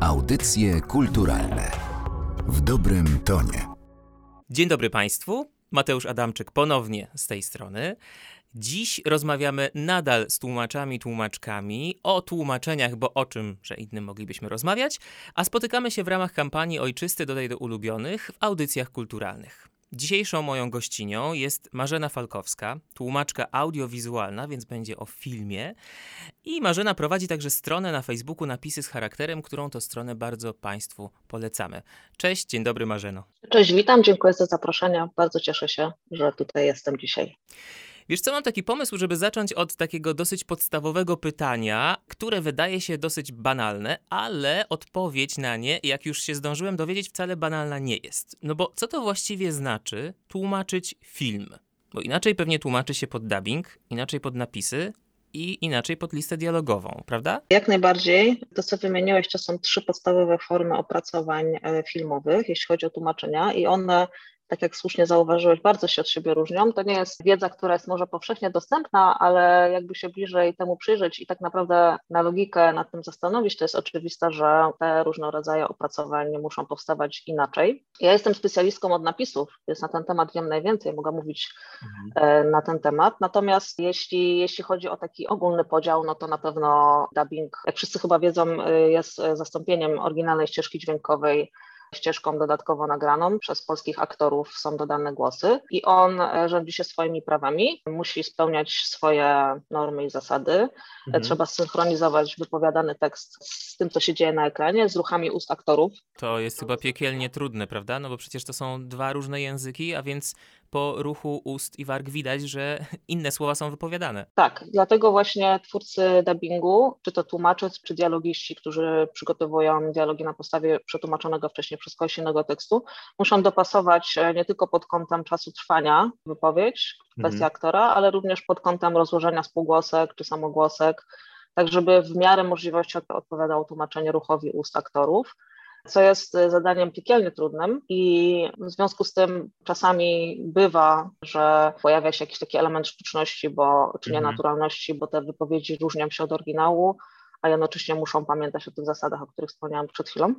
Audycje kulturalne w dobrym tonie. Dzień dobry Państwu. Mateusz Adamczyk ponownie z tej strony. Dziś rozmawiamy nadal z tłumaczami, tłumaczkami o tłumaczeniach, bo o czym, że innym moglibyśmy rozmawiać, a spotykamy się w ramach kampanii Ojczysty dodaj do ulubionych w audycjach kulturalnych. Dzisiejszą moją gościnią jest Marzena Falkowska, tłumaczka audiowizualna, więc będzie o filmie. I Marzena prowadzi także stronę na Facebooku Napisy z charakterem, którą to stronę bardzo Państwu polecamy. Cześć, dzień dobry Marzeno. Cześć, witam, dziękuję za zaproszenie. Bardzo cieszę się, że tutaj jestem dzisiaj. Wiesz co, mam taki pomysł, żeby zacząć od takiego dosyć podstawowego pytania, które wydaje się dosyć banalne, ale odpowiedź na nie, jak już się zdążyłem dowiedzieć, wcale banalna nie jest. No bo co to właściwie znaczy tłumaczyć film? Bo inaczej pewnie tłumaczy się pod dubbing, inaczej pod napisy, i inaczej pod listę dialogową, prawda? Jak najbardziej. To, co wymieniłeś, to są trzy podstawowe formy opracowań e, filmowych, jeśli chodzi o tłumaczenia, i one tak jak słusznie zauważyłeś, bardzo się od siebie różnią. To nie jest wiedza, która jest może powszechnie dostępna, ale jakby się bliżej temu przyjrzeć i tak naprawdę na logikę nad tym zastanowić, to jest oczywiste, że te różne rodzaje opracowań muszą powstawać inaczej. Ja jestem specjalistką od napisów, więc na ten temat wiem najwięcej, mogę mówić mhm. E, na ten temat. Natomiast jeśli, jeśli chodzi o taki ogólny podział, no to na pewno dubbing, jak wszyscy chyba wiedzą, e, jest zastąpieniem oryginalnej ścieżki dźwiękowej ścieżką dodatkowo nagraną. Przez polskich aktorów są dodane głosy i on e, rządzi się swoimi prawami, musi spełniać swoje normy i zasady. Mhm. Trzeba synchronizować wypowiadany tekst z tym, co się dzieje na ekranie, z ruchami ust aktorów. To jest chyba piekielnie trudne, prawda? No bo przecież to są dwa różne języki, a więc po ruchu ust i warg widać, że inne słowa są wypowiadane. Tak, dlatego właśnie twórcy dubbingu, czy to tłumacze, czy dialogiści, którzy przygotowują dialogi na podstawie przetłumaczonego wcześniej przez kogoś innego tekstu, muszą dopasować e, nie tylko pod kątem czasu trwania wypowiedź, kwestia mhm. aktora, ale również pod kątem rozłożenia spółgłosek czy samogłosek, tak żeby w miarę możliwości odpowiadało tłumaczenie ruchowi ust aktorów co jest e, zadaniem piekielnie trudnym i w związku z tym czasami bywa, że pojawia się jakiś taki element sztuczności, bo, czy mhm. nienaturalności, bo te wypowiedzi różnią się od oryginału, a jednocześnie muszą pamiętać o tych zasadach, o których wspomniałam przed chwilą.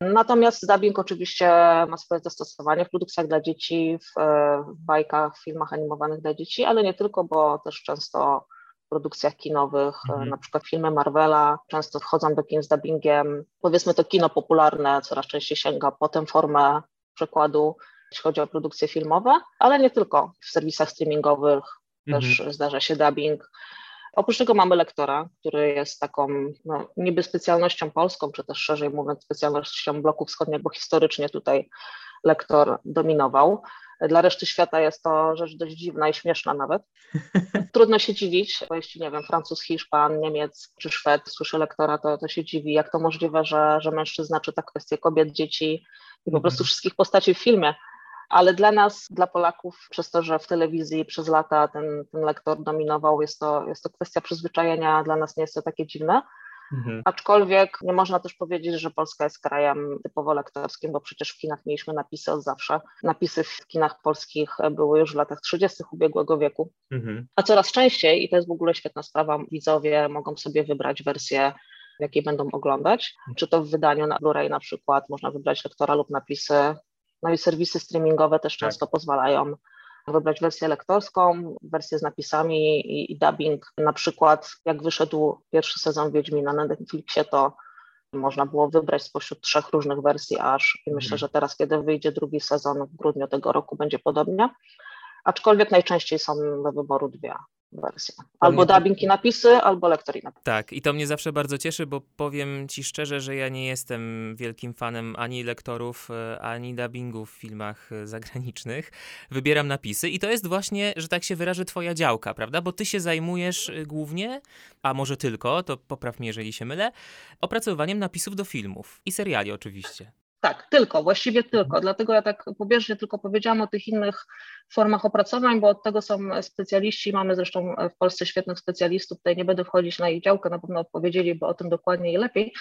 Natomiast dubbing oczywiście ma swoje zastosowanie w produkcjach dla dzieci, w, e, w bajkach, w filmach animowanych dla dzieci, ale nie tylko, bo też często produkcjach kinowych, e, mhm. na przykład filmy Marvela często wchodzą do kin z dubbingiem. Powiedzmy to kino popularne coraz częściej sięga po tę formę przekładu, jeśli chodzi o produkcje filmowe, ale nie tylko. W serwisach streamingowych mhm. też zdarza się dubbing. Oprócz tego mamy lektora, który jest taką no, niby specjalnością polską, czy też szerzej mówiąc specjalnością bloku wschodniego, bo historycznie tutaj lektor dominował. Dla reszty świata jest to rzecz dość dziwna i śmieszna nawet. Trudno się dziwić, bo jeśli, nie wiem, Francuz, Hiszpan, Niemiec czy Szwed słyszy lektora, to, to się dziwi, jak to możliwe, że, że mężczyzna czyta kwestie kobiet, dzieci i po prostu mhm. wszystkich postaci w filmie. Ale dla nas, dla Polaków, przez to, że w telewizji przez lata ten, ten lektor dominował, jest to, jest to kwestia przyzwyczajenia, dla nas nie jest to takie dziwne. Mhm. Aczkolwiek nie można też powiedzieć, że Polska jest krajem typowo lektorskim, bo przecież w kinach mieliśmy napisy od zawsze. Napisy w kinach polskich były już w latach 30. ubiegłego wieku. Mhm. A coraz częściej, i to jest w ogóle świetna sprawa, widzowie mogą sobie wybrać wersję w jakiej będą oglądać, czy to w wydaniu na Blu-ray na przykład, można wybrać lektora lub napisy, no i serwisy streamingowe też tak. często pozwalają wybrać wersję lektorską, wersję z napisami i, i dubbing. Na przykład jak wyszedł pierwszy sezon Wiedźmina na Netflixie, to można było wybrać spośród trzech różnych wersji aż i myślę, mhm. że teraz, kiedy wyjdzie drugi sezon w grudniu tego roku, będzie podobnie. Aczkolwiek najczęściej są do wyboru dwie wersja. Albo mnie... dubbing i napisy, albo lektor i napisy. Tak, i to mnie zawsze bardzo cieszy, bo powiem ci szczerze, że ja nie jestem wielkim fanem ani lektorów, e, ani dubbingów w filmach e, zagranicznych. Wybieram napisy i to jest właśnie, że tak się wyrażę, twoja działka, prawda? Bo ty się zajmujesz e, głównie, a może tylko, to popraw mnie, jeżeli się mylę, opracowywaniem napisów do filmów i seriali oczywiście. Tak, tylko, właściwie tylko. Dlatego ja tak pobieżnie tylko powiedziałam o tych innych formach opracowań, bo od tego są specjaliści. Mamy zresztą w Polsce świetnych specjalistów. Tutaj nie będę wchodzić na ich działkę, na pewno odpowiedzieliby o tym dokładniej i lepiej.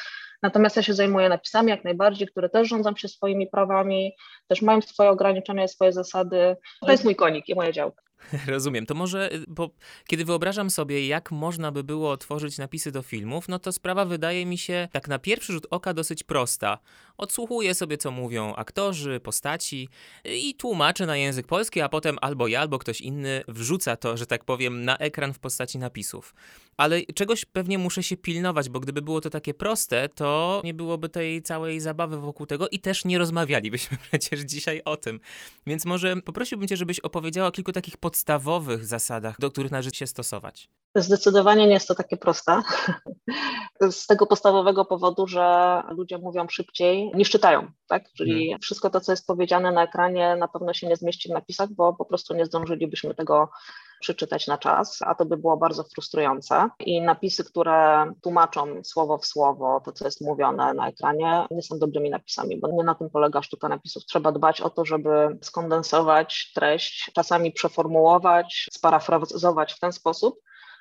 Natomiast ja się zajmuję napisami jak najbardziej, które też rządzą się swoimi prawami, też mają swoje ograniczenia, swoje zasady. To jest mój konik i moja działka. Rozumiem. To może, y, bo kiedy wyobrażam sobie, jak można by było tworzyć napisy do filmów, no to sprawa wydaje mi się tak na pierwszy rzut oka dosyć prosta. Odsłuchuję sobie, co mówią aktorzy, postaci i tłumaczę na język polski, a potem albo ja, albo ktoś inny wrzuca to, że tak powiem, na ekran w postaci napisów. Ale czegoś pewnie muszę się pilnować, bo gdyby było to takie proste, to nie byłoby tej całej zabawy wokół tego i też nie rozmawialibyśmy przecież dzisiaj o tym. Więc może poprosiłbym Cię, żebyś opowiedziała o kilku takich podstawowych zasadach, do których należy się stosować. Zdecydowanie nie jest to takie proste. Z tego podstawowego powodu, że ludzie mówią szybciej niż czytają, tak? Czyli hmm. wszystko to, co jest powiedziane na ekranie, na pewno się nie zmieści w napisach, bo po prostu nie zdążylibyśmy tego przeczytać na czas, a to by było bardzo frustrujące. I napisy, które tłumaczą słowo w słowo to, co jest mówione na ekranie, nie są dobrymi napisami, bo nie na tym polega sztuka napisów. Trzeba dbać o to, żeby skondensować treść, czasami przeformułować, sparafrazować w ten sposób,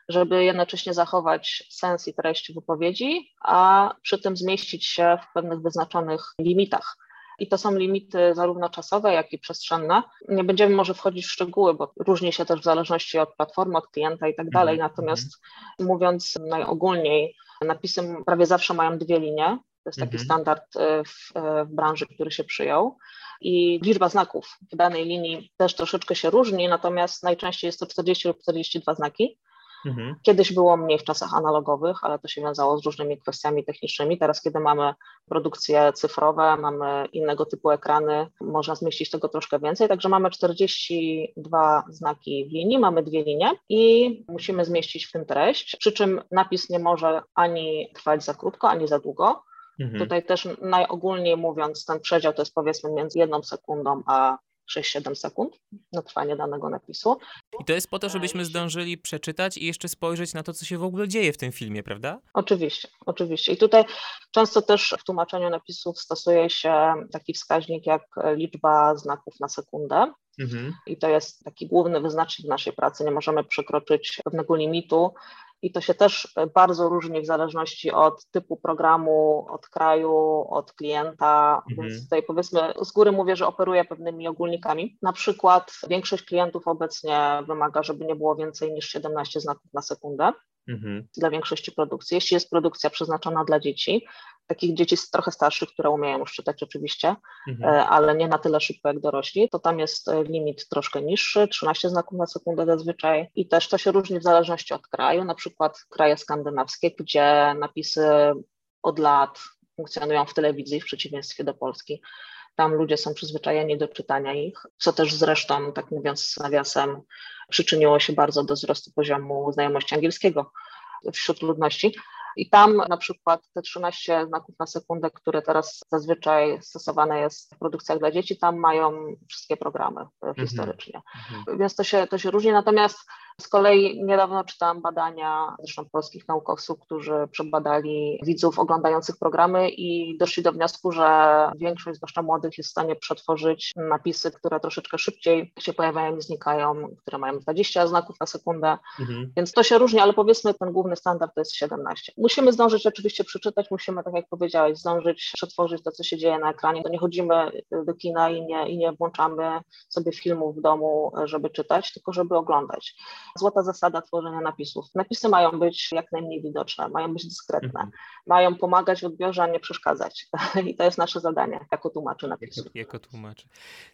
żeby jednocześnie zachować sens i treść wypowiedzi, a przy tym zmieścić się w pewnych wyznaczonych limitach. I to są limity zarówno czasowe, jak i przestrzenne. Nie będziemy może wchodzić w szczegóły, bo różni się też w zależności od platformy, od klienta i tak dalej. Mhm, Natomiast mhm. mówiąc najogólniej, napisy prawie zawsze mają dwie linie. To jest taki mhm. standard e, w, e, w branży, który się przyjął. I liczba znaków w danej linii też troszeczkę się różni, natomiast najczęściej jest to 40 lub 42 znaki. Mhm. Kiedyś było mniej w czasach analogowych, ale to się wiązało z różnymi kwestiami technicznymi. Teraz, kiedy mamy produkcje cyfrowe, mamy innego typu ekrany, można zmieścić tego troszkę więcej. Także mamy 42 znaki w linii, mamy dwie linie i musimy zmieścić w tym treść. Przy czym napis nie może ani trwać za krótko, ani za długo. Mhm. Tutaj też najogólniej mówiąc, ten przedział to jest powiedzmy między jedną sekundą a 6-7 sekund na trwanie danego napisu. I to jest po to, żebyśmy zdążyli przeczytać i jeszcze spojrzeć na to, co się w ogóle dzieje w tym filmie, prawda? Oczywiście, oczywiście. I tutaj często też w tłumaczeniu napisów stosuje się taki wskaźnik jak liczba znaków na sekundę. Mhm. I to jest taki główny wyznacznik naszej pracy. Nie możemy przekroczyć pewnego limitu i to się też bardzo różni w zależności od typu programu, od kraju, od klienta. Mhm. Więc tutaj powiedzmy z góry mówię, że operuję pewnymi ogólnikami. Na przykład większość klientów obecnie wymaga, żeby nie było więcej niż 17 znaków na sekundę. Mhm. Dla większości produkcji. Jeśli jest produkcja przeznaczona dla dzieci, takich dzieci trochę starszych, które umieją już czytać oczywiście, mhm. E, ale nie na tyle szybko jak dorośli, to tam jest e, limit troszkę niższy, 13 znaków na sekundę zazwyczaj i też to się różni w zależności od kraju, na przykład kraje skandynawskie, gdzie napisy od lat funkcjonują w telewizji w przeciwieństwie do Polski. Tam ludzie są przyzwyczajeni do czytania ich, co też zresztą, tak mówiąc nawiasem, przyczyniło się bardzo do wzrostu poziomu znajomości angielskiego wśród ludności. I tam na przykład te 13 znaków na sekundę, które teraz zazwyczaj stosowane jest w produkcjach dla dzieci, tam mają wszystkie programy mhm. historycznie. Mhm. Więc to się, to się różni. Natomiast z kolei niedawno czytałam badania zresztą polskich naukowców, którzy przebadali widzów oglądających programy i doszli do wniosku, że większość, zwłaszcza młodych, jest w stanie przetworzyć napisy, które troszeczkę szybciej się pojawiają i znikają, które mają 20 znaków na sekundę. Mhm. Więc to się różni, ale powiedzmy ten główny standard to jest 17. Musimy zdążyć oczywiście przeczytać, musimy, tak jak powiedziałeś, zdążyć przetworzyć to, co się dzieje na ekranie. To nie chodzimy do kina i nie, i nie włączamy sobie filmów w domu, żeby czytać, tylko żeby oglądać. Złota zasada tworzenia napisów. Napisy mają być jak najmniej widoczne, mają być dyskretne, mhm. mają pomagać w odbiorze, a nie przeszkadzać. I to jest nasze zadanie jako tłumaczy napisów. Jako, jako tłumaczy.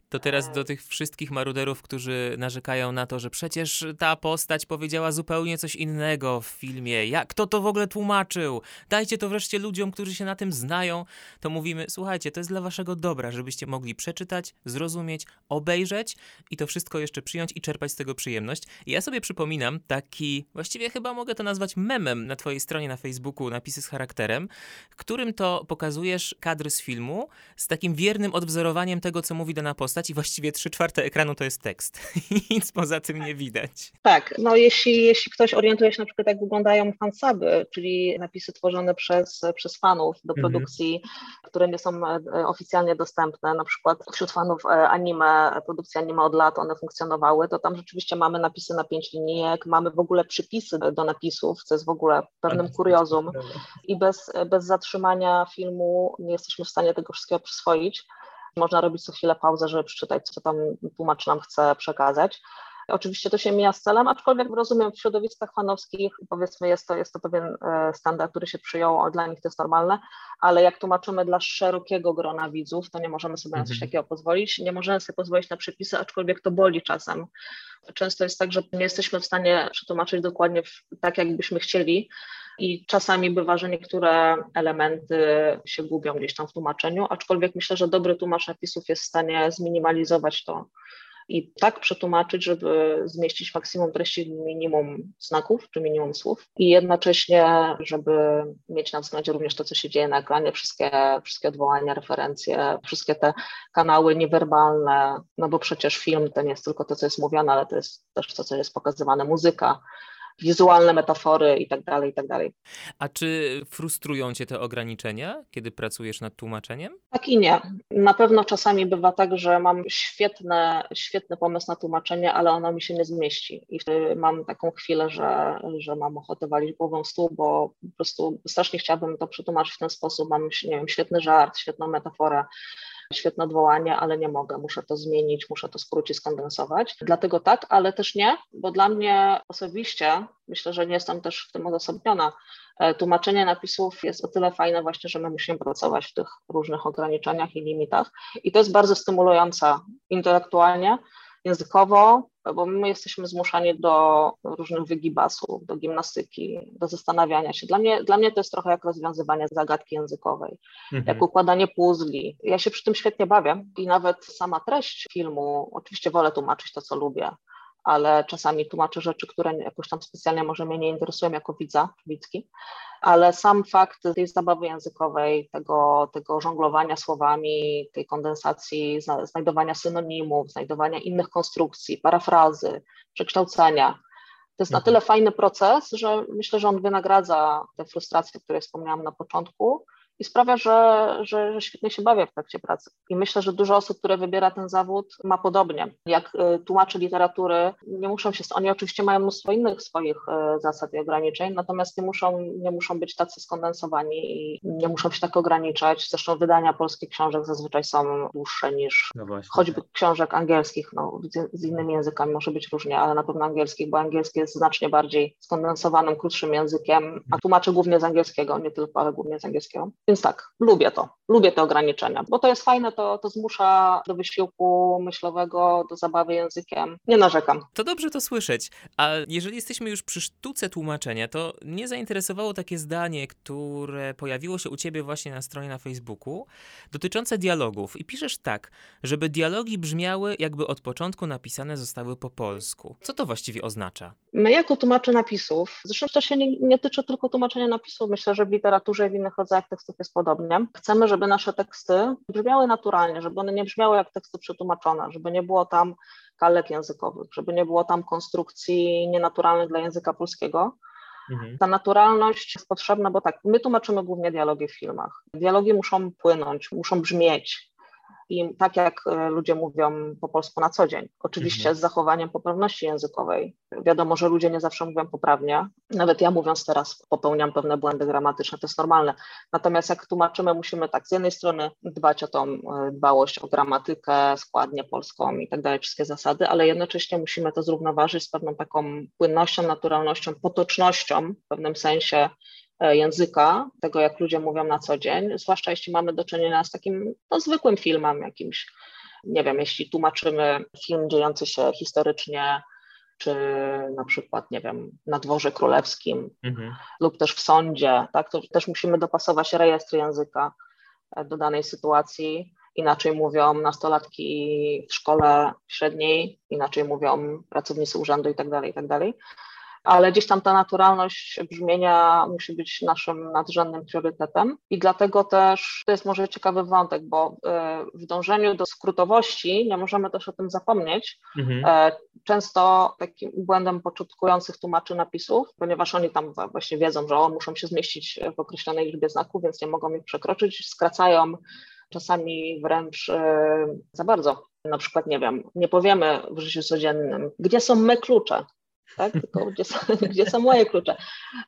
To teraz do tych wszystkich maruderów, którzy narzekają na to, że przecież ta postać powiedziała zupełnie coś innego w filmie. Jak kto to w ogóle tłumaczył? Dajcie to wreszcie ludziom, którzy się na tym znają. To mówimy, słuchajcie, to jest dla waszego dobra, żebyście mogli przeczytać, zrozumieć, obejrzeć i to wszystko jeszcze przyjąć i czerpać z tego przyjemność. I ja sobie przypominam taki, właściwie chyba mogę to nazwać memem na twojej stronie na Facebooku, napisy z charakterem, którym to pokazujesz kadry z filmu z takim wiernym odwzorowaniem tego, co mówi dana postać i właściwie trzy czwarte ekranu to jest tekst. Nic poza tym nie widać. Tak, no jeśli, jeśli ktoś orientuje się na przykład jak wyglądają fansaby, czyli napisy tworzone przez, przez fanów do mhm. produkcji, mhm. które nie są e, oficjalnie dostępne, na przykład wśród fanów e, anime, produkcji anime od lat one funkcjonowały, to tam rzeczywiście mamy napisy na pięć linijek, mamy w ogóle przypisy do napisów, co jest w ogóle pewnym tak, kuriozum i bez, bez zatrzymania filmu nie jesteśmy w stanie tego wszystkiego przyswoić. Można robić co chwilę pauzę, żeby przeczytać, co tam tłumacz nam chce przekazać. Oczywiście to się mija z celem, aczkolwiek rozumiem w środowiskach fanowskich, powiedzmy jest to, jest to pewien e, standard, który się przyjął, dla nich to jest normalne, ale jak tłumaczymy dla szerokiego grona widzów, to nie możemy sobie na coś mhm. takiego pozwolić. Nie możemy sobie pozwolić na przepisy, aczkolwiek to boli czasem. Często jest tak, że nie jesteśmy w stanie przetłumaczyć dokładnie tak, jakbyśmy chcieli, i czasami bywa, że niektóre elementy się gubią gdzieś tam w tłumaczeniu, aczkolwiek myślę, że dobry tłumacz napisów jest w stanie zminimalizować to i tak przetłumaczyć, żeby zmieścić maksimum treści minimum znaków czy minimum słów. I jednocześnie, żeby mieć na względzie również to, co się dzieje na ekranie, wszystkie, wszystkie odwołania, referencje, wszystkie te kanały niewerbalne, no bo przecież film to nie jest tylko to, co jest mówione, ale to jest też to, co jest pokazywane, muzyka, wizualne metafory i tak dalej, i tak dalej. A czy frustrują cię te ograniczenia, kiedy pracujesz nad tłumaczeniem? Tak i nie. Na pewno czasami bywa tak, że mam świetne, świetny pomysł na tłumaczenie, ale ono mi się nie zmieści i wtedy mam taką chwilę, że, że mam ochotę walić głową w stół, bo po prostu strasznie chciałabym to przetłumaczyć w ten sposób. Mam, nie wiem, świetny żart, świetną metaforę, świetne odwołanie, ale nie mogę, muszę to zmienić, muszę to skrócić, skondensować. Dlatego tak, ale też nie, bo dla mnie osobiście, myślę, że nie jestem też w tym odosobniona, e, tłumaczenie napisów jest o tyle fajne właśnie, że my musimy pracować w tych różnych ograniczeniach i limitach i to jest bardzo stymulujące intelektualnie, językowo, bo my jesteśmy zmuszani do różnych wygibasów, do gimnastyki, do zastanawiania się. Dla mnie, dla mnie to jest trochę jak rozwiązywanie zagadki językowej, mhm. jak układanie puzli. Ja się przy tym świetnie bawię i nawet sama treść filmu, oczywiście wolę tłumaczyć to, co lubię, ale czasami tłumaczę rzeczy, które jakoś tam specjalnie może mnie nie interesują jako widza, widzki, ale sam fakt tej zabawy językowej, tego, tego żonglowania słowami, tej kondensacji, znajdowania synonimów, znajdowania innych konstrukcji, parafrazy, przekształcenia, to jest na mhm. tyle fajny proces, że myślę, że on wynagradza te frustracje, które wspomniałam na początku, i sprawia, że, że, że, świetnie się bawię w trakcie pracy. I myślę, że dużo osób, które wybiera ten zawód, ma podobnie. Jak y, tłumaczy literatury, nie muszą się, oni oczywiście mają mnóstwo innych swoich y, zasad i ograniczeń, natomiast nie muszą, nie muszą być tacy skondensowani i nie muszą się tak ograniczać. Zresztą wydania polskich książek zazwyczaj są dłuższe niż no choćby książek angielskich, no, z, innymi językami może być różnie, ale na pewno angielskich, bo angielski jest znacznie bardziej skondensowanym, krótszym językiem, a tłumaczę głównie z angielskiego, nie tylko, ale głównie z angielskiego. Więc tak, lubię to, lubię te ograniczenia, bo to jest fajne, to, to zmusza do wysiłku myślowego, do zabawy językiem. Nie narzekam. To dobrze to słyszeć. A jeżeli jesteśmy już przy sztuce tłumaczenia, to mnie zainteresowało takie zdanie, które pojawiło się u ciebie właśnie na stronie na Facebooku, dotyczące dialogów. I piszesz tak, żeby dialogi brzmiały, jakby od początku napisane zostały po polsku. Co to właściwie oznacza? My jako tłumacze napisów, zresztą to się nie, nie tyczy tylko tłumaczenia napisów, myślę, że w literaturze i w innych rodzajach tekstów jest podobnie. Chcemy, żeby nasze teksty brzmiały naturalnie, żeby one nie brzmiały jak teksty przetłumaczone, żeby nie było tam kalek językowych, żeby nie było tam konstrukcji nienaturalnych dla języka polskiego. Mhm. Ta naturalność jest potrzebna, bo tak, my tłumaczymy głównie dialogi w filmach. Dialogi muszą płynąć, muszą brzmieć, i tak jak e, ludzie mówią po polsku na co dzień. Oczywiście mhm. z zachowaniem poprawności językowej. Wiadomo, że ludzie nie zawsze mówią poprawnie. Nawet ja mówiąc teraz popełniam pewne błędy gramatyczne, to jest normalne. Natomiast jak tłumaczymy, musimy tak z jednej strony dbać o tą e, dbałość o gramatykę, składnię polską i tak dalej, wszystkie zasady, ale jednocześnie musimy to zrównoważyć z pewną taką płynnością, naturalnością, potocznością w pewnym sensie języka, tego jak ludzie mówią na co dzień, zwłaszcza jeśli mamy do czynienia z takim no, zwykłym filmem jakimś, nie wiem, jeśli tłumaczymy film dziejący się historycznie, czy na przykład, nie wiem, na dworze królewskim mhm. lub też w sądzie, tak, to też musimy dopasować rejestr języka e, do danej sytuacji. Inaczej mówią nastolatki w szkole średniej, inaczej mówią pracownicy urzędu i tak ale gdzieś tam ta naturalność brzmienia musi być naszym nadrzędnym priorytetem i dlatego też to jest może ciekawy wątek, bo e, w dążeniu do skrótowości nie możemy też o tym zapomnieć. Mhm. E, często takim błędem początkujących tłumaczy napisów, ponieważ oni tam właśnie wiedzą, że o, muszą się zmieścić w określonej liczbie znaków, więc nie mogą ich przekroczyć, skracają czasami wręcz e, za bardzo. Na przykład, nie wiem, nie powiemy w życiu codziennym, gdzie są me klucze, tak? Tylko gdzie są, gdzie są moje klucze.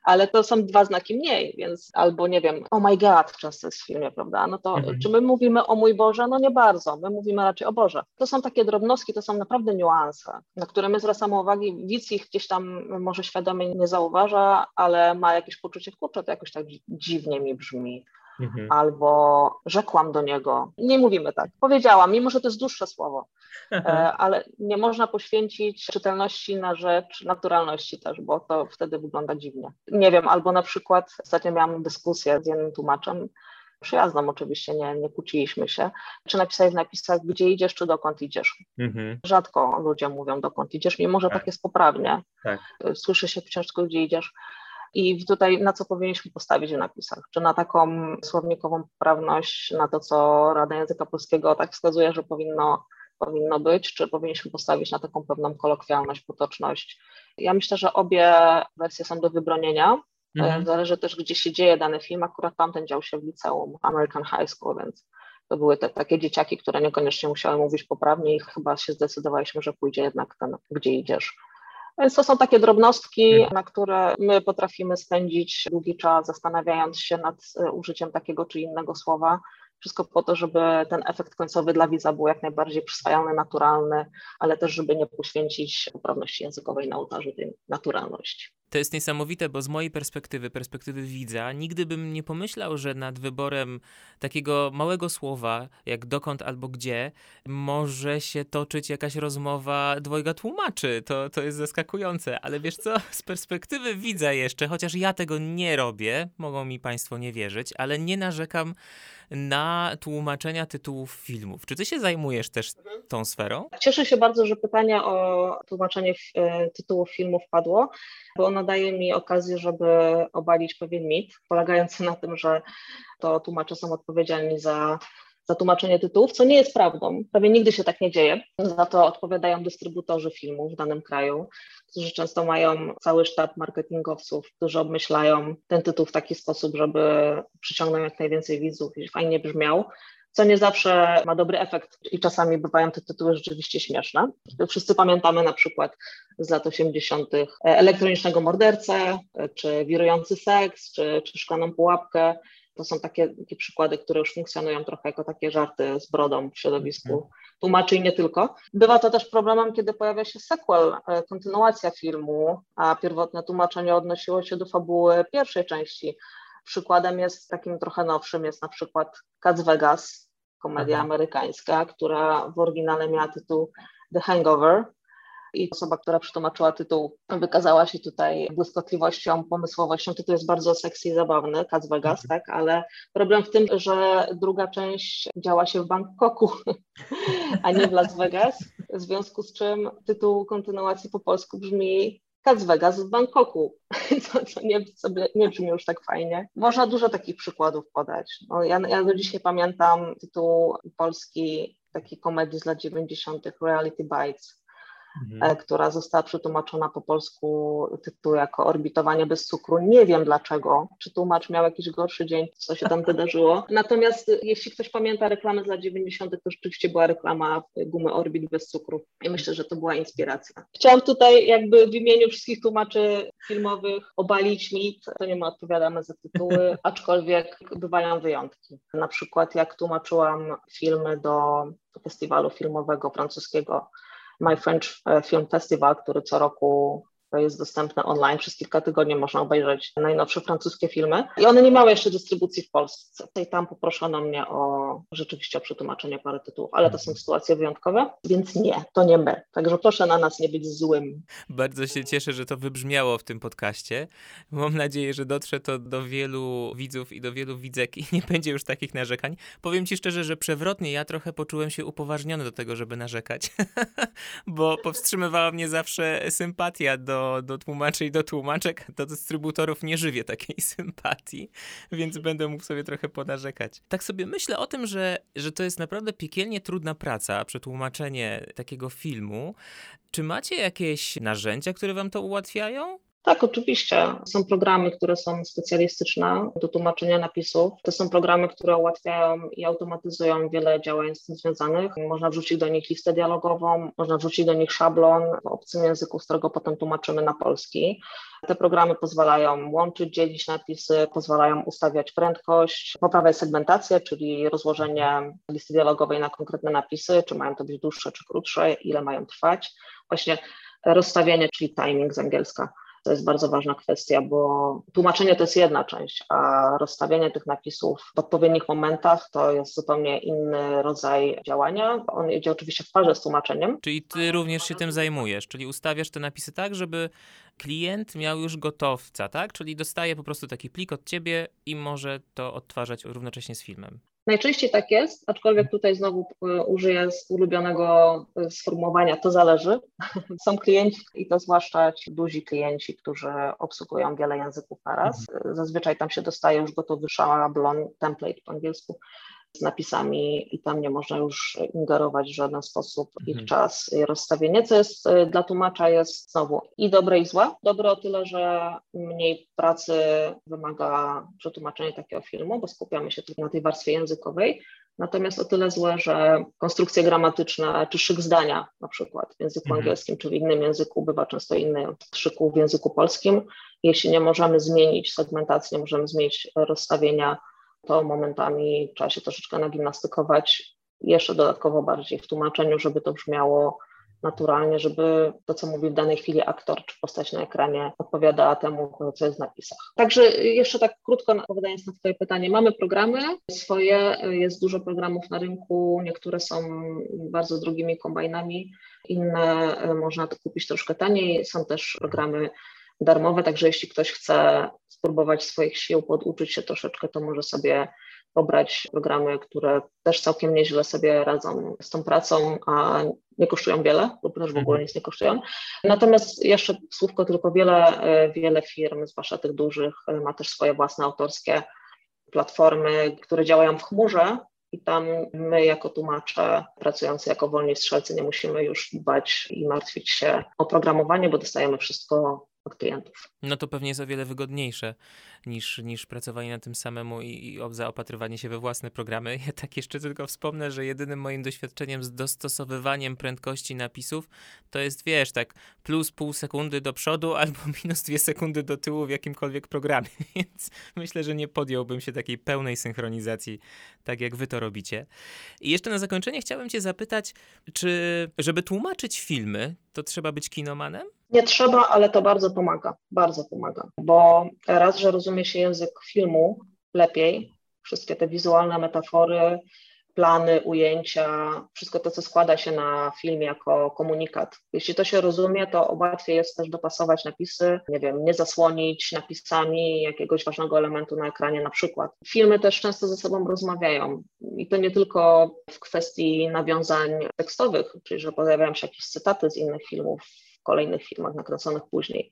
Ale to są dwa znaki mniej, więc albo nie wiem, oh my god, często jest w filmie, prawda? No to mhm. czy my mówimy o mój Boże? No nie bardzo. My mówimy raczej o Boże. To są takie drobnostki, to są naprawdę niuanse, na które my zwracamy uwagę. Widz ich gdzieś tam może świadomie nie zauważa, ale ma jakieś poczucie, kurczę, to jakoś tak dziwnie mi brzmi. Mhm. albo rzekłam do niego. Nie mówimy tak. Powiedziałam, mimo że to jest dłuższe słowo, e, ale nie można poświęcić czytelności na rzecz naturalności też, bo to wtedy wygląda dziwnie. Nie wiem, albo na przykład ostatnio miałam dyskusję z jednym tłumaczem, przyjazną oczywiście, nie, nie kłóciliśmy się, czy napisałeś w napisach, gdzie idziesz, czy dokąd idziesz. Mhm. Rzadko ludzie mówią, dokąd idziesz, mimo że tak, tak jest poprawnie. Tak. Słyszy się w książce, gdzie idziesz. I tutaj na co powinniśmy postawić w napisach? Czy na taką słownikową poprawność, na to, co Rada Języka Polskiego tak wskazuje, że powinno, powinno być, czy powinniśmy postawić na taką pewną kolokwialność, potoczność? Ja myślę, że obie wersje są do wybronienia. Mhm. Zależy też, gdzie się dzieje dany film. Akurat tamten dział się w liceum American High School, więc to były te takie dzieciaki, które niekoniecznie musiały mówić poprawnie i chyba się zdecydowaliśmy, że pójdzie jednak ten, gdzie idziesz. Więc to są takie drobnostki, mhm. na które my potrafimy spędzić długi czas, zastanawiając się nad e, użyciem takiego czy innego słowa. Wszystko po to, żeby ten efekt końcowy dla widza był jak najbardziej przyswajalny, naturalny, ale też, żeby nie poświęcić poprawności językowej na ołtarzu tej naturalności. To jest niesamowite, bo z mojej perspektywy, perspektywy widza, nigdy bym nie pomyślał, że nad wyborem takiego małego słowa, jak dokąd albo gdzie, może się toczyć jakaś rozmowa dwojga tłumaczy. To, to jest zaskakujące, ale wiesz co, z perspektywy widza jeszcze, chociaż ja tego nie robię, mogą mi Państwo nie wierzyć, ale nie narzekam na tłumaczenia tytułów filmów. Czy ty się zajmujesz też tą sferą? Cieszę się bardzo, że pytanie o tłumaczenie e, tytułów filmów padło, bo ono daje mi okazję, żeby obalić pewien mit, polegający na tym, że to tłumacze są odpowiedzialni za za tłumaczenie tytułów, co nie jest prawdą. Prawie nigdy się tak nie dzieje. Za to odpowiadają dystrybutorzy filmów w danym kraju, którzy często mają cały sztab marketingowców, którzy obmyślają ten tytuł w taki sposób, żeby przyciągnął jak najwięcej widzów i fajnie brzmiał co nie zawsze ma dobry efekt i czasami bywają te tytuły rzeczywiście śmieszne. Wszyscy pamiętamy na przykład z lat 80. elektronicznego mordercę, czy wirujący seks, czy, czy szklaną pułapkę. To są takie, takie przykłady, które już funkcjonują trochę jako takie żarty z brodą w środowisku mhm. tłumaczy i nie tylko. Bywa to też problemem, kiedy pojawia się sequel, e, kontynuacja filmu, a pierwotne tłumaczenie odnosiło się do fabuły pierwszej części. Przykładem jest takim trochę nowszym jest na przykład Cats Vegas, komedia Aha. amerykańska, która w oryginale miała tytuł The Hangover, i osoba, która przetłumaczyła tytuł, wykazała się tutaj błyskotliwością, pomysłowością. Tytuł jest bardzo sexy i zabawny, Cats Vegas, mhm. tak, ale problem w tym, że druga część działa się w Bangkoku, a nie w Las Vegas, w związku z czym tytuł kontynuacji po polsku brzmi Cats Vegas w Bangkoku, co, co nie, sobie, nie brzmi już tak fajnie. Można dużo takich przykładów podać. No, ja, ja do dzisiaj pamiętam tytuł polski takiej komedii z lat 90. Reality Bites, mhm. E, która została przetłumaczona po polsku tytuł jako Orbitowanie bez cukru. Nie wiem dlaczego, czy tłumacz miał jakiś gorszy dzień, co się tam wydarzyło. Natomiast jeśli ktoś pamięta reklamę z lat 90., to rzeczywiście była reklama gumy Orbit bez cukru i myślę, że to była inspiracja. Chciałam tutaj jakby w imieniu wszystkich tłumaczy filmowych obalić mit, to nie my odpowiadamy za tytuły, aczkolwiek bywają wyjątki. Na przykład jak tłumaczyłam filmy do festiwalu filmowego francuskiego My French e, Film Festival, który co roku jest dostępne online. Przez kilka tygodni można obejrzeć najnowsze francuskie filmy. I one nie miały jeszcze dystrybucji w Polsce. I tam poproszono mnie o rzeczywiście o przetłumaczenie parę tytułów, ale to są sytuacje wyjątkowe, więc nie, to nie my. Także proszę na nas nie być złym. Bardzo się cieszę, że to wybrzmiało w tym podcaście. Mam nadzieję, że dotrze to do wielu widzów i do wielu widzek i nie będzie już takich narzekań. Powiem ci szczerze, że przewrotnie ja trochę poczułem się upoważniony do tego, żeby narzekać, bo powstrzymywała mnie zawsze sympatia do do, tłumaczy i do tłumaczek, do dystrybutorów nie żywię takiej sympatii, więc będę mógł sobie trochę ponarzekać. Tak sobie myślę o tym, że, że to jest naprawdę piekielnie trudna praca, przetłumaczenie takiego filmu. Czy macie jakieś narzędzia, które wam to ułatwiają? Tak, oczywiście. Są programy, które są specjalistyczne do tłumaczenia napisów. To są programy, które ułatwiają i automatyzują wiele działań z tym związanych. Można wrzucić do nich listę dialogową, można wrzucić do nich szablon w obcym języku, z którego potem tłumaczymy na polski. Te programy pozwalają łączyć, dzielić napisy, pozwalają ustawiać prędkość, poprawiać segmentację, czyli rozłożenie listy dialogowej na konkretne napisy, czy mają to być dłuższe, czy krótsze, ile mają trwać. Właśnie rozstawienie, czyli timing z angielska. To jest bardzo ważna kwestia, bo tłumaczenie to jest jedna część, a rozstawienie tych napisów w odpowiednich momentach to jest zupełnie inny rodzaj działania. On idzie oczywiście w parze z tłumaczeniem. Czyli ty również się tym zajmujesz, czyli ustawiasz te napisy tak, żeby klient miał już gotowca, tak? Czyli dostaje po prostu taki plik od ciebie i może to odtwarzać równocześnie z filmem. Najczęściej tak jest, aczkolwiek tutaj znowu e, użyję ulubionego e, sformułowania, to zależy. Są klienci i to zwłaszcza ci duzi klienci, którzy obsługują wiele języków naraz. Mhm. Zazwyczaj tam się dostaje już gotowy szablon, template po angielsku, z napisami i tam nie można już ingerować w żaden sposób ich mhm. czas i rozstawienie, co jest y, dla tłumacza jest znowu i dobre i złe. Dobre o tyle, że mniej pracy wymaga przetłumaczenie takiego filmu, bo skupiamy się tylko na tej warstwie językowej, Natomiast o tyle złe, że konstrukcje gramatyczne czy szyk zdania na przykład w języku mhm. angielskim czy w innym języku bywa często inny od szyku w języku polskim. Jeśli nie możemy zmienić segmentacji, nie możemy zmienić rozstawienia to momentami trzeba się troszeczkę nagimnastykować jeszcze dodatkowo bardziej w tłumaczeniu, żeby to brzmiało naturalnie, żeby to, co mówi w danej chwili aktor czy postać na ekranie, odpowiadała temu, co jest w napisach. Także jeszcze tak krótko odpowiadając na Twoje pytanie, mamy programy swoje, jest dużo programów na rynku, niektóre są bardzo drogimi kombajnami, inne można to kupić troszkę taniej, są też programy darmowe, także jeśli ktoś chce spróbować swoich sił, poduczyć się troszeczkę, to może sobie pobrać programy, które też całkiem nieźle sobie radzą z tą pracą, a nie kosztują wiele, lub też w ogóle mhm. nic nie kosztują. Natomiast jeszcze słówko tylko wiele, wiele firm, zwłaszcza tych dużych, ma też swoje własne autorskie platformy, które działają w chmurze, i tam my, jako tłumacze, pracujący jako wolni strzelcy, nie musimy już dbać i martwić się o programowanie, bo dostajemy wszystko od klientów. No to pewnie jest o wiele wygodniejsze niż, niż pracowanie na tym samemu i, i zaopatrywanie się we własne programy. Ja tak jeszcze tylko wspomnę, że jedynym moim doświadczeniem z dostosowywaniem prędkości napisów to jest, wiesz, tak plus pół sekundy do przodu albo minus dwie sekundy do tyłu w jakimkolwiek programie, więc myślę, że nie podjąłbym się takiej pełnej synchronizacji, tak jak wy to robicie. I jeszcze na zakończenie chciałbym cię zapytać, czy żeby tłumaczyć filmy, to trzeba być kinomanem? Nie trzeba, ale to bardzo pomaga, bardzo pomaga, bo raz, że rozumie się język filmu lepiej, wszystkie te wizualne metafory, plany, ujęcia, wszystko to, co składa się na film jako komunikat. Jeśli to się rozumie, to łatwiej jest też dopasować napisy, nie wiem, nie zasłonić napisami jakiegoś ważnego elementu na ekranie na przykład. Filmy też często ze sobą rozmawiają i to nie tylko w kwestii nawiązań tekstowych, czyli że pojawiają się jakieś cytaty z innych filmów, w kolejnych filmach nakręconych później,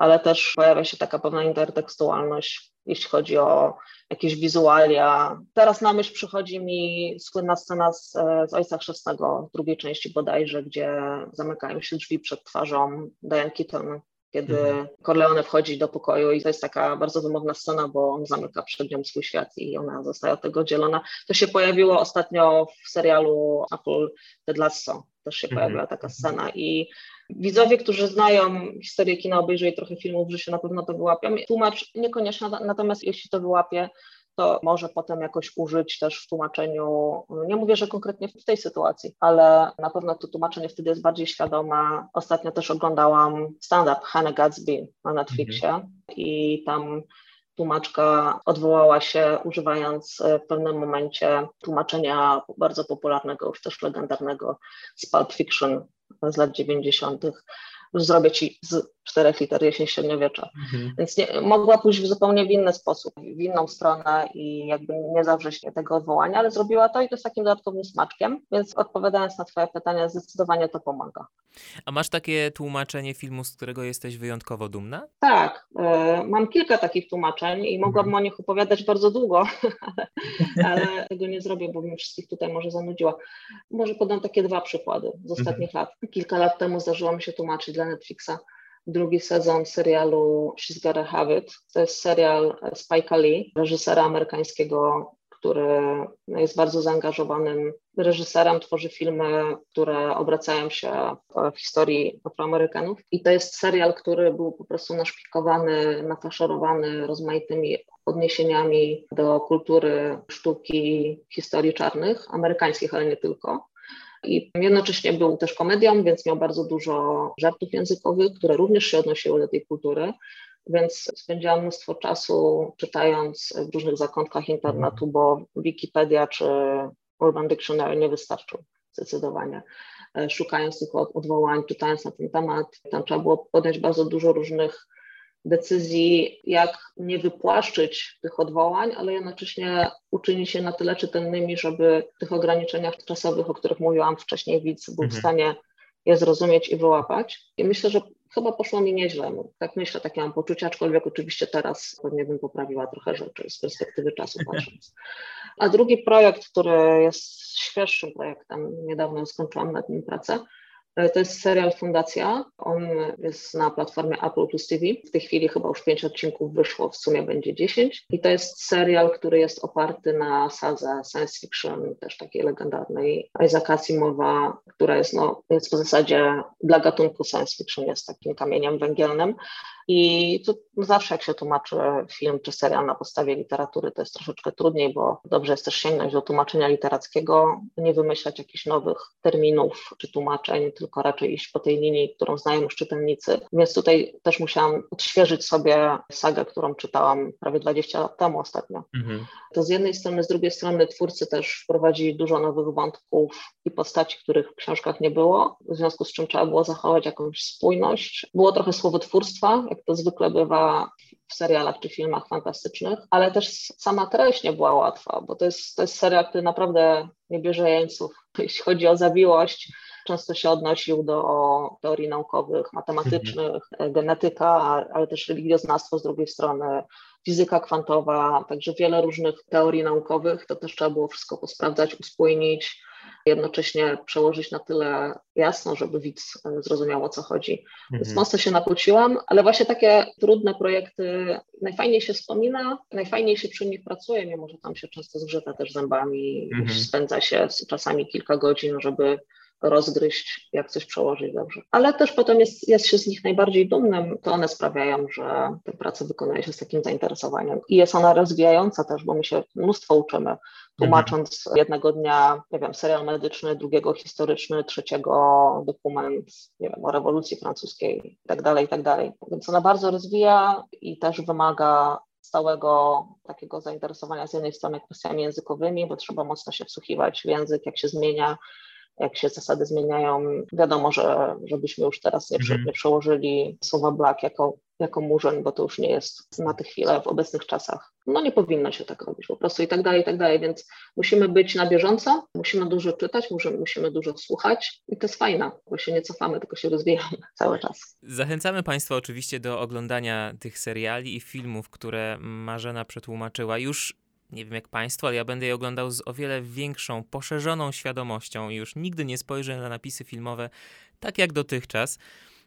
ale też pojawia się taka pewna intertekstualność, jeśli chodzi o jakieś wizualia. Teraz na myśl przychodzi mi słynna scena z, z Ojca Chrzestnego, w drugiej części bodajże, gdzie zamykają się drzwi przed twarzą Diane Keaton, kiedy mhm. Corleone wchodzi do pokoju i to jest taka bardzo wymowna scena, bo on zamyka przed nią swój świat i ona zostaje od tego oddzielona. To się pojawiło ostatnio w serialu Apple Ted Lasso, też się mhm. pojawiła taka scena i Widzowie, którzy znają historię kina, obejrzeli trochę filmów, że się na pewno to wyłapią. Tłumacz niekoniecznie, natomiast jeśli to wyłapie, to może potem jakoś użyć też w tłumaczeniu. Nie mówię, że konkretnie w tej sytuacji, ale na pewno to tłumaczenie wtedy jest bardziej świadome. Ostatnio też oglądałam stand-up Hannah Gatsby na Netflixie mhm. i tam tłumaczka odwołała się, używając w pewnym momencie tłumaczenia bardzo popularnego, już też legendarnego z Pulp Fiction z lat 90. Zrobię ci z czterech liter jesień średniowiecza. Mhm. Więc nie, mogła pójść w zupełnie w inny sposób, w inną stronę i jakby nie zawrzeć tego odwołania, ale zrobiła to i to z takim dodatkowym smaczkiem, więc odpowiadając na Twoje pytania, zdecydowanie to pomaga. A masz takie tłumaczenie filmu, z którego jesteś wyjątkowo dumna? Tak, y, mam kilka takich tłumaczeń i mogłabym mhm. o nich opowiadać bardzo długo, ale, ale, tego nie zrobię, bo bym wszystkich tutaj może zanudziła. Może podam takie dwa przykłady z ostatnich mhm. lat. Kilka lat temu zdarzyło mi się tłumaczyć dla Netflixa drugi sezon serialu She's Gotta Have It. To jest serial Spike'a Lee, reżysera amerykańskiego, który jest bardzo zaangażowanym reżyserem, tworzy filmy, które obracają się w historii Afroamerykanów. I to jest serial, który był po prostu naszpikowany, nafaszerowany rozmaitymi odniesieniami do kultury, sztuki, historii czarnych, amerykańskich, ale nie tylko. I jednocześnie był też komedią, więc miał bardzo dużo żartów językowych, które również się odnosiły do tej kultury. Więc spędziłam mnóstwo czasu czytając w różnych zakątkach internetu, bo Wikipedia czy Urban Dictionary nie wystarczył zdecydowanie. E, szukając tych odwołań, czytając na ten temat, tam trzeba było podjąć bardzo dużo różnych decyzji, jak nie wypłaszczyć tych odwołań, ale jednocześnie uczynić się na tyle czytelnymi, żeby w tych ograniczeniach czasowych, o których mówiłam wcześniej, widz był mhm. w stanie je zrozumieć i wyłapać. I myślę, że chyba poszło mi nieźle. No, tak myślę, takie mam poczucie, aczkolwiek oczywiście teraz pewnie bym poprawiła trochę rzeczy z perspektywy czasu patrząc. A drugi projekt, który jest świeższym projektem, niedawno skończyłam nad nim pracę, to jest serial Fundacja. On jest na platformie Apple Plus TV. W tej chwili chyba już pięć odcinków wyszło, w sumie będzie dziesięć. I to jest serial, który jest oparty na sadze science fiction, też takiej legendarnej Isaac Asimowa, która jest, no, jest w zasadzie dla gatunku science fiction jest takim kamieniem węgielnym. I to zawsze jak się tłumaczy film czy serial na podstawie literatury, to jest troszeczkę trudniej, bo dobrze jest też sięgnąć do tłumaczenia literackiego, nie wymyślać jakichś nowych terminów czy tłumaczeń, tylko raczej iść po tej linii, którą znają już czytelnicy. Więc tutaj też musiałam odświeżyć sobie sagę, którą czytałam prawie 20 lat temu ostatnio. Mhm. To z jednej strony, z drugiej strony twórcy też wprowadzili dużo nowych wątków i postaci, których w książkach nie było, w związku z czym trzeba było zachować jakąś spójność. Było trochę słowotwórstwa, jak to zwykle bywa w serialach czy filmach fantastycznych, ale też sama treść nie była łatwa, bo to jest, to jest serial, który naprawdę nie bierze jeńców. Jeśli chodzi o zawiłość, często się odnosił do teorii naukowych, matematycznych, mhm. genetyka, ale też religioznawstwo z drugiej strony, fizyka kwantowa, także wiele różnych teorii naukowych. To też trzeba było wszystko posprawdzać, uspójnić jednocześnie przełożyć na tyle jasno, żeby widz e, zrozumiał o co chodzi. Mhm. Więc mocno się napociłam, ale właśnie takie trudne projekty najfajniej się wspomina, najfajniej się przy nich pracuje, mimo że tam się często zgrzyta też zębami, mhm. spędza się czasami kilka godzin, żeby rozgryźć, jak coś przełożyć dobrze. Ale też potem jest, jest się z nich najbardziej dumnym, to one sprawiają, że tę pracę wykonuje się z takim zainteresowaniem. I jest ona rozwijająca też, bo my się mnóstwo uczymy, tłumacząc mhm. jednego dnia, nie wiem, serial medyczny, drugiego historyczny, trzeciego dokument, nie wiem, o rewolucji francuskiej i tak dalej, i tak dalej. Więc ona bardzo rozwija i też wymaga stałego takiego zainteresowania z jednej strony kwestiami językowymi, bo trzeba mocno się wsłuchiwać w język, jak się zmienia, jak się zasady zmieniają. Wiadomo, że żebyśmy już teraz nie, nie przełożyli słowa black jako, jako murzyn, bo to już nie jest na tę chwilę w obecnych czasach. No nie powinno się tak robić po prostu i tak dalej, i tak dalej, więc musimy być na bieżąco, musimy dużo czytać, musimy, musimy dużo słuchać i to jest fajne, bo się nie cofamy, tylko się rozwijamy cały czas. Zachęcamy Państwa oczywiście do oglądania tych seriali i filmów, które Marzena przetłumaczyła już nie wiem jak Państwo, ale ja będę je oglądał z o wiele większą, poszerzoną świadomością i już nigdy nie spojrzę na napisy filmowe tak jak dotychczas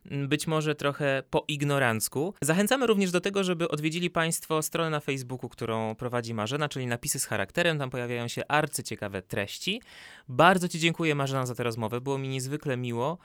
być może trochę po ignorancku. Zachęcamy również do tego, żeby odwiedzili Państwo stronę na Facebooku, którą prowadzi Marzena, czyli napisy z charakterem. Tam pojawiają się arcyciekawe treści. Bardzo Ci dziękuję, Marzena, za tę rozmowę. Było mi niezwykle miło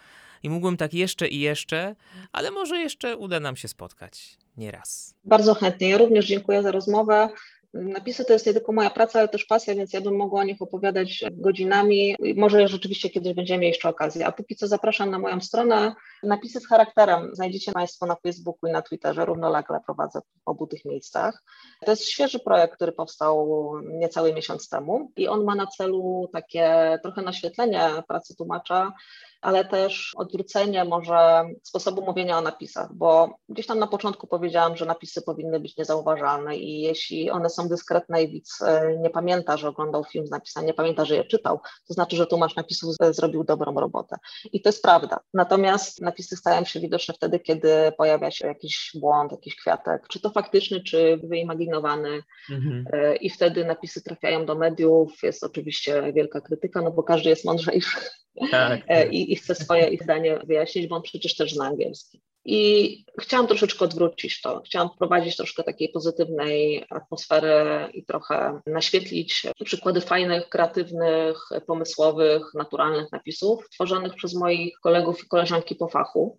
i mógłbym tak jeszcze i jeszcze, ale może jeszcze uda nam się spotkać. Nie raz. Bardzo chętnie. Ja również dziękuję za rozmowę. Napisy to jest nie tylko moja praca, ale też pasja, więc ja bym mogła o nich opowiadać godzinami. Może rzeczywiście kiedyś będziemy jeszcze okazję. A póki co zapraszam na moją stronę. Napisy z charakterem znajdziecie Państwo na Facebooku i na Twitterze. Równolegle prowadzę w obu tych miejscach. To jest świeży projekt, który powstał niecały miesiąc temu i on ma na celu takie trochę naświetlenie pracy tłumacza ale też odwrócenie może sposobu mówienia o napisach, bo gdzieś tam na początku powiedziałam, że napisy powinny być niezauważalne i jeśli one są dyskretne i widz e, nie pamięta, że oglądał film z napisami, nie pamięta, że je czytał, to znaczy, że tłumacz napisów zrobił dobrą robotę. I to jest prawda. Natomiast napisy stają się widoczne wtedy, kiedy pojawia się jakiś błąd, jakiś kwiatek, czy to faktyczny, czy wyimaginowany mhm. E, i wtedy napisy trafiają do mediów, jest oczywiście wielka krytyka, no bo każdy jest mądrzejszy tak, e, tak. I, i chce swoje ich zdanie wyjaśnić, bo on przecież też zna angielski. I chciałam troszeczkę odwrócić to. Chciałam wprowadzić troszkę takiej pozytywnej atmosfery i trochę naświetlić przykłady fajnych, kreatywnych, pomysłowych, naturalnych napisów tworzonych przez moich kolegów i koleżanki po fachu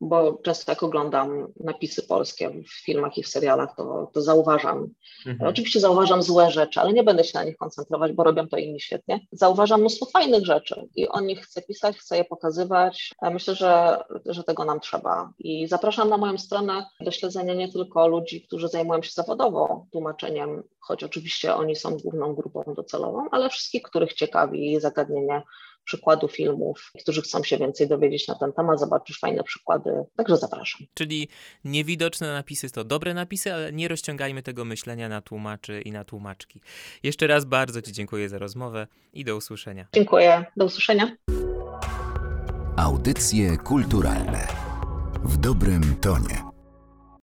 bo często jak oglądam napisy polskie w filmach i w serialach, to, to zauważam. Mhm. Oczywiście zauważam złe rzeczy, ale nie będę się na nich koncentrować, bo robią to inni świetnie. Zauważam mnóstwo fajnych rzeczy i o nich chcę pisać, chcę je pokazywać. Myślę, że, że tego nam trzeba. I zapraszam na moją stronę do śledzenia nie tylko ludzi, którzy zajmują się zawodowo tłumaczeniem, choć oczywiście oni są główną grupą docelową, ale wszystkich, których ciekawi zagadnienie przykładu filmów, którzy chcą się więcej dowiedzieć na ten temat, zobaczysz fajne przykłady, także zapraszam. Czyli niewidoczne napisy to dobre napisy, ale nie rozciągajmy tego myślenia na tłumaczy i na tłumaczki. Jeszcze raz bardzo Ci dziękuję za rozmowę i do usłyszenia. Dziękuję, do usłyszenia. Audycje kulturalne w dobrym tonie.